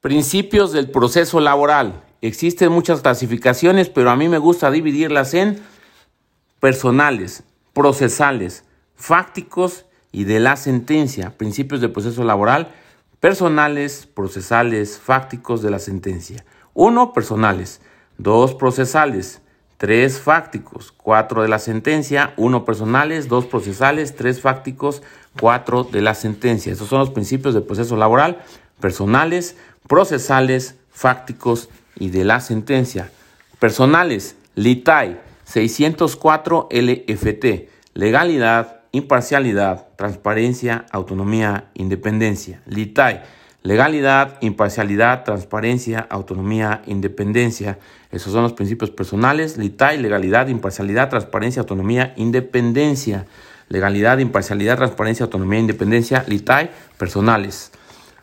Principios del proceso laboral. Existen muchas clasificaciones, pero a mí me gusta dividirlas en personales, procesales, fácticos y de la sentencia. Principios del proceso laboral, personales, procesales, fácticos de la sentencia. Uno, personales. Dos, procesales. Tres, fácticos. Cuatro de la sentencia. Uno, personales. Dos, procesales. Tres, fácticos. Cuatro de la sentencia. Esos son los principios del proceso laboral, personales, procesales, fácticos y de la sentencia. Personales, LITAI 604 LFT, legalidad, imparcialidad, transparencia, autonomía, independencia. LITAI, legalidad, imparcialidad, transparencia, autonomía, independencia. Esos son los principios personales, LITAI, legalidad, imparcialidad, transparencia, autonomía, independencia. Legalidad, imparcialidad, transparencia, autonomía, independencia, LITAI, personales.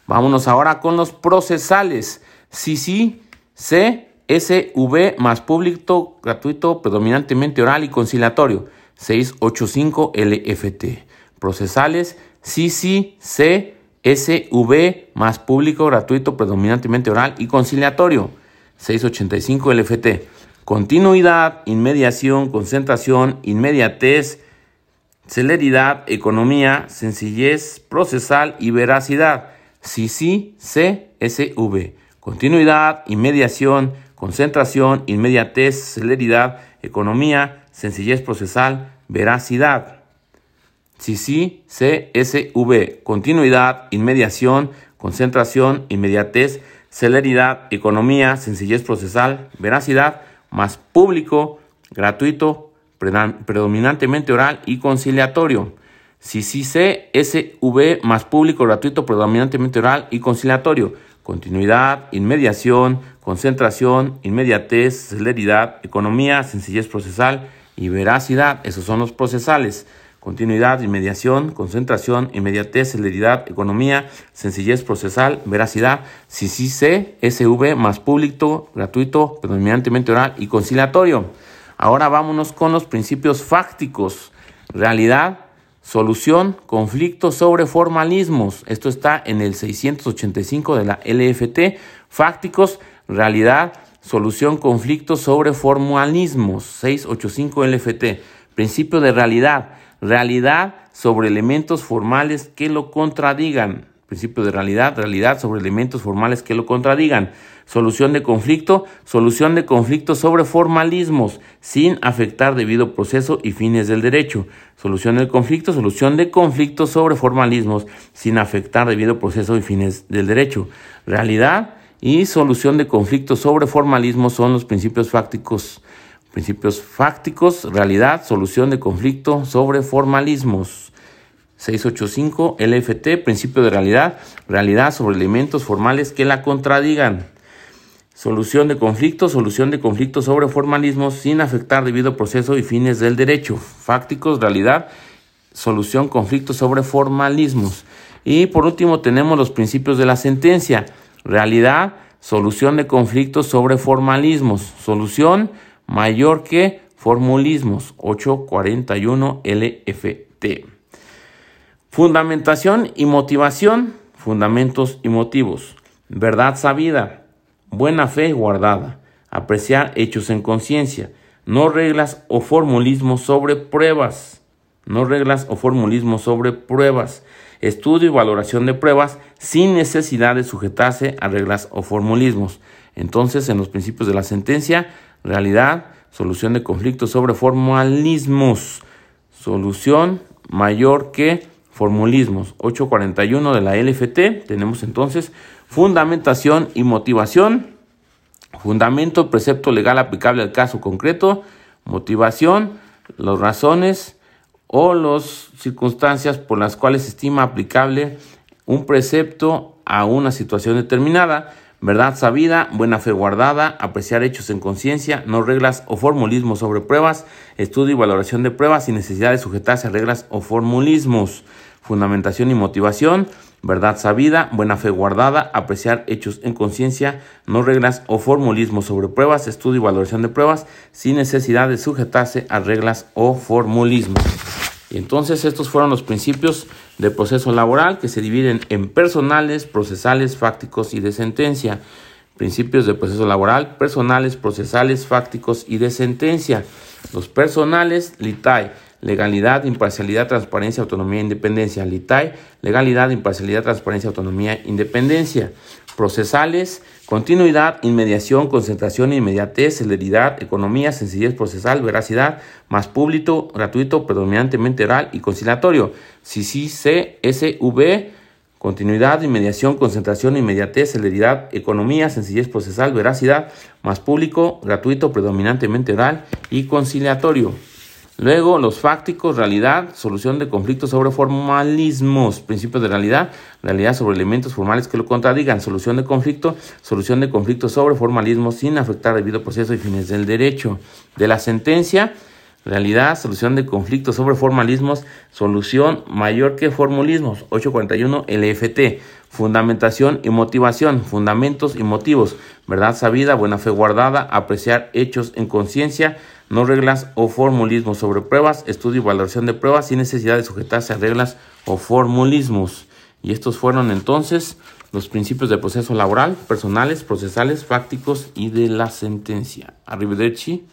Vámonos ahora con los procesales. Sí, sí, C, S, V más público, gratuito, predominantemente oral y conciliatorio. 685 LFT. Procesales, sí, sí, C, S, V más público, gratuito, predominantemente oral y conciliatorio. 685 LFT. Continuidad, inmediación, concentración, inmediatez, celeridad, economía, sencillez procesal y veracidad. Sí, sí, C, S, V. Continuidad, inmediación, concentración, inmediatez, celeridad, economía, sencillez procesal, veracidad. Sí, sí, C, S, V. Continuidad, inmediación, concentración, inmediatez, celeridad, economía, sencillez procesal, veracidad, más público, gratuito, predominantemente oral y conciliatorio. Sí, sí, C, S, V, más público, gratuito, predominantemente oral y conciliatorio continuidad, inmediación, concentración, inmediatez, celeridad, economía, sencillez procesal y veracidad. Esos son los procesales. Continuidad, inmediación, concentración, inmediatez, celeridad, economía, sencillez procesal, veracidad, CCC, SV, más público, gratuito, predominantemente oral y conciliatorio. Ahora vámonos con los principios fácticos. Realidad, Solución, conflicto sobre formalismos. Esto está en el 685 de la LFT. Fácticos, realidad, solución, conflicto sobre formalismos. 685 LFT. Principio de realidad. Realidad sobre elementos formales que lo contradigan principio de realidad, realidad sobre elementos formales que lo contradigan. Solución de conflicto, solución de conflicto sobre formalismos, sin afectar debido proceso y fines del derecho. Solución del conflicto, solución de conflicto sobre formalismos, sin afectar debido proceso y fines del derecho. Realidad y solución de conflicto sobre formalismos son los principios fácticos. Principios fácticos, realidad, solución de conflicto sobre formalismos. 685 LFT, principio de realidad, realidad sobre elementos formales que la contradigan. Solución de conflicto, solución de conflicto sobre formalismos sin afectar debido proceso y fines del derecho. Fácticos, realidad, solución conflicto sobre formalismos. Y por último tenemos los principios de la sentencia. Realidad, solución de conflictos sobre formalismos. Solución mayor que formulismos. 841 LFT. Fundamentación y motivación, fundamentos y motivos. Verdad sabida, buena fe guardada, apreciar hechos en conciencia, no reglas o formulismos sobre pruebas, no reglas o formulismos sobre pruebas, estudio y valoración de pruebas sin necesidad de sujetarse a reglas o formulismos. Entonces, en los principios de la sentencia, realidad, solución de conflictos sobre formalismos, solución mayor que formulismos 841 de la LFT. Tenemos entonces fundamentación y motivación. Fundamento, precepto legal aplicable al caso concreto. Motivación, las razones o las circunstancias por las cuales se estima aplicable un precepto a una situación determinada verdad sabida, buena fe guardada, apreciar hechos en conciencia, no reglas o formulismos sobre pruebas, estudio y valoración de pruebas sin necesidad de sujetarse a reglas o formulismos, fundamentación y motivación, verdad sabida, buena fe guardada, apreciar hechos en conciencia, no reglas o formulismos sobre pruebas, estudio y valoración de pruebas sin necesidad de sujetarse a reglas o formulismos. Y entonces estos fueron los principios de proceso laboral que se dividen en personales, procesales, fácticos y de sentencia. Principios de proceso laboral, personales, procesales, fácticos y de sentencia. Los personales, LITAI, legalidad, imparcialidad, transparencia, autonomía e independencia. LITAI, legalidad, imparcialidad, transparencia, autonomía independencia. Procesales, continuidad, inmediación, concentración, inmediatez, celeridad, economía, sencillez procesal, veracidad, más público, gratuito, predominantemente oral y conciliatorio. Si sí, C, S, V, continuidad, inmediación, concentración, inmediatez, celeridad, economía, sencillez procesal, veracidad, más público, gratuito, predominantemente oral y conciliatorio. Luego, los fácticos, realidad, solución de conflictos sobre formalismos, principios de realidad, realidad sobre elementos formales que lo contradigan, solución de conflicto, solución de conflicto sobre formalismos sin afectar debido proceso y fines del derecho. De la sentencia, realidad, solución de conflictos sobre formalismos, solución mayor que formulismos, 841 LFT, fundamentación y motivación, fundamentos y motivos, verdad sabida, buena fe guardada, apreciar hechos en conciencia, no reglas o formulismos sobre pruebas, estudio y valoración de pruebas sin necesidad de sujetarse a reglas o formulismos. Y estos fueron entonces los principios del proceso laboral, personales, procesales, fácticos y de la sentencia. Arrivederci.